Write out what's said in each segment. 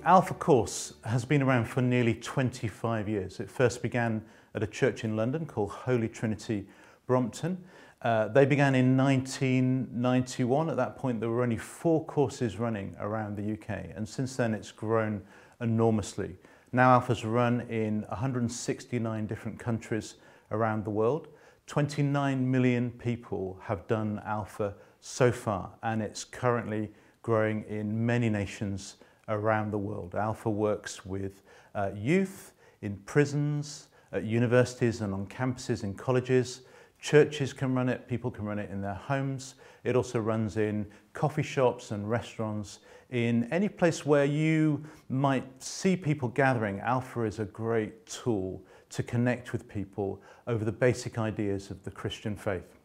The Alpha course has been around for nearly 25 years. It first began at a church in London called Holy Trinity Brompton. Uh, they began in 1991. At that point, there were only four courses running around the UK, and since then it's grown enormously. Now Alpha's run in 169 different countries around the world. 29 million people have done Alpha so far, and it's currently growing in many nations around the world. Alpha works with uh, youth in prisons, at universities and on campuses in colleges, Churches can run it, people can run it in their homes. It also runs in coffee shops and restaurants. In any place where you might see people gathering, Alpha is a great tool to connect with people over the basic ideas of the Christian faith.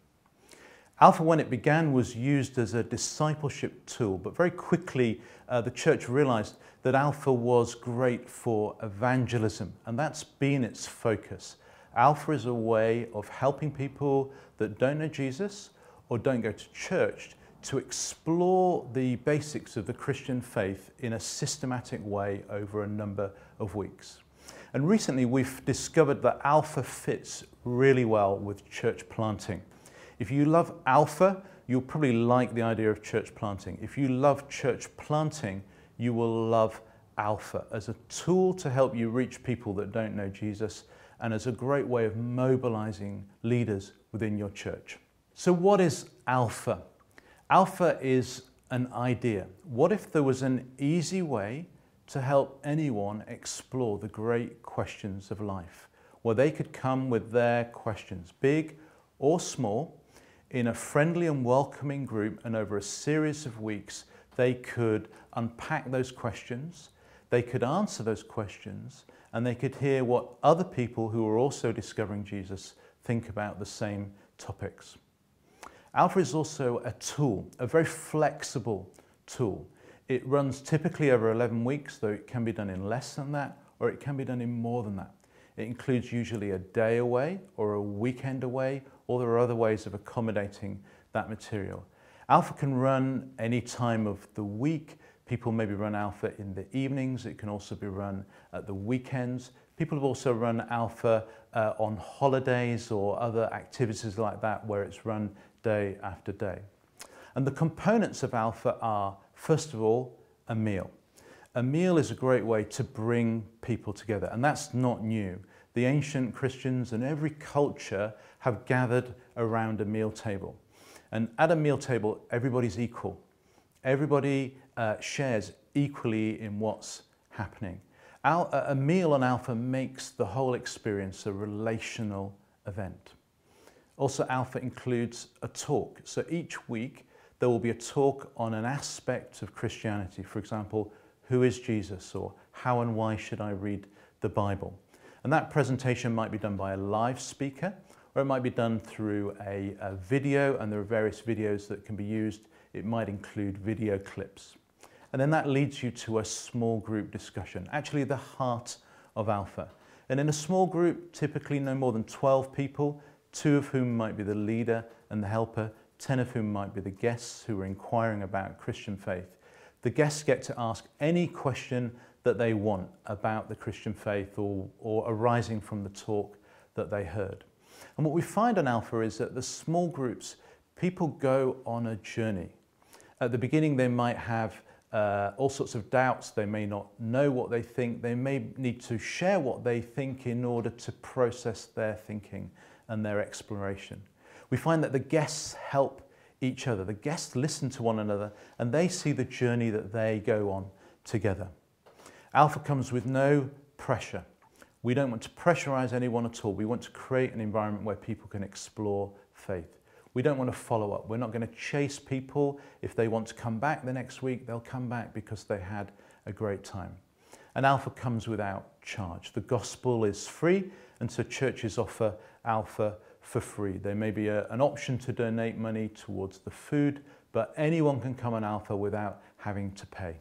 Alpha, when it began, was used as a discipleship tool, but very quickly uh, the church realized that Alpha was great for evangelism, and that's been its focus. Alpha is a way of helping people that don't know Jesus or don't go to church to explore the basics of the Christian faith in a systematic way over a number of weeks. And recently we've discovered that Alpha fits really well with church planting. If you love Alpha, you'll probably like the idea of church planting. If you love church planting, you will love Alpha as a tool to help you reach people that don't know Jesus and as a great way of mobilizing leaders within your church. So, what is Alpha? Alpha is an idea. What if there was an easy way to help anyone explore the great questions of life, where they could come with their questions, big or small, in a friendly and welcoming group, and over a series of weeks, they could unpack those questions, they could answer those questions, and they could hear what other people who were also discovering Jesus think about the same topics. Alpha is also a tool, a very flexible tool. It runs typically over 11 weeks, though it can be done in less than that, or it can be done in more than that. It includes usually a day away or a weekend away, or there are other ways of accommodating that material. Alpha can run any time of the week, People maybe run Alpha in the evenings. It can also be run at the weekends. People have also run Alpha uh, on holidays or other activities like that where it's run day after day. And the components of Alpha are, first of all, a meal. A meal is a great way to bring people together, and that's not new. The ancient Christians and every culture have gathered around a meal table. And at a meal table, everybody's equal. Everybody uh, shares equally in what's happening. Al a meal on Alpha makes the whole experience a relational event. Also, Alpha includes a talk. So each week, there will be a talk on an aspect of Christianity. For example, who is Jesus? Or how and why should I read the Bible? And that presentation might be done by a live speaker, or it might be done through a, a video, and there are various videos that can be used it might include video clips. And then that leads you to a small group discussion, actually the heart of Alpha. And in a small group, typically no more than 12 people, two of whom might be the leader and the helper, 10 of whom might be the guests who are inquiring about Christian faith. The guests get to ask any question that they want about the Christian faith or, or arising from the talk that they heard. And what we find on Alpha is that the small groups, people go on a journey. At the beginning, they might have uh, all sorts of doubts. They may not know what they think. They may need to share what they think in order to process their thinking and their exploration. We find that the guests help each other. The guests listen to one another and they see the journey that they go on together. Alpha comes with no pressure. We don't want to pressurize anyone at all. We want to create an environment where people can explore faith. We don't want to follow up. We're not going to chase people. If they want to come back the next week, they'll come back because they had a great time. And Alpha comes without charge. The gospel is free, and so churches offer Alpha for free. There may be a, an option to donate money towards the food, but anyone can come on Alpha without having to pay.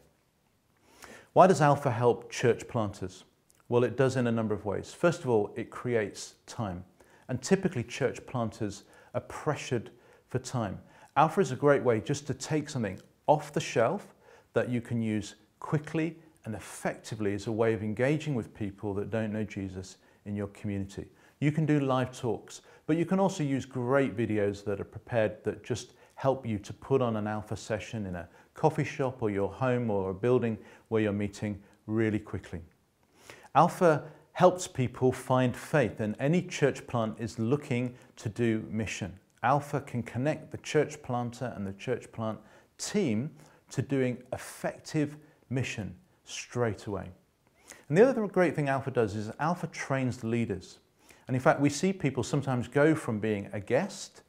Why does Alpha help church planters? Well, it does in a number of ways. First of all, it creates time. And typically, church planters are pressured for time. Alpha is a great way just to take something off the shelf that you can use quickly and effectively as a way of engaging with people that don't know Jesus in your community. You can do live talks, but you can also use great videos that are prepared that just help you to put on an alpha session in a coffee shop or your home or a building where you're meeting really quickly. Alpha helps people find faith and any church plant is looking to do mission. Alpha can connect the church planter and the church plant team to doing effective mission straight away. And the other great thing Alpha does is Alpha trains the leaders. And in fact, we see people sometimes go from being a guest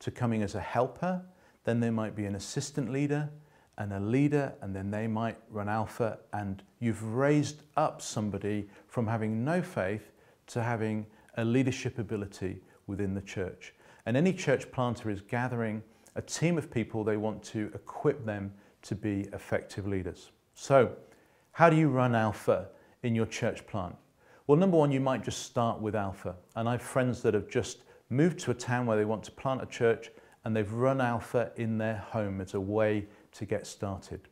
to coming as a helper, then they might be an assistant leader and a leader, and then they might run Alpha, and you've raised up somebody from having no faith to having a leadership ability within the church. And any church planter is gathering a team of people they want to equip them to be effective leaders. So, how do you run Alpha in your church plant? Well, number one, you might just start with Alpha. And I have friends that have just moved to a town where they want to plant a church and they've run Alpha in their home as a way to get started.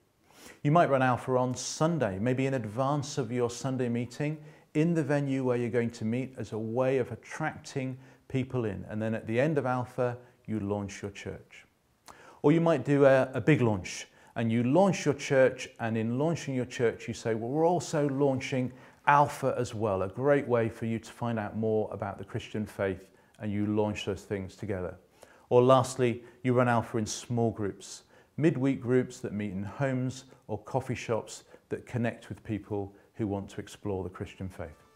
You might run Alpha on Sunday, maybe in advance of your Sunday meeting in the venue where you're going to meet as a way of attracting people in. And then at the end of Alpha, you launch your church. Or you might do a, a big launch and you launch your church and in launching your church you say, well, we're also launching Alpha as well, a great way for you to find out more about the Christian faith and you launch those things together. Or lastly, you run Alpha in small groups, midweek groups that meet in homes or coffee shops that connect with people who want to explore the Christian faith.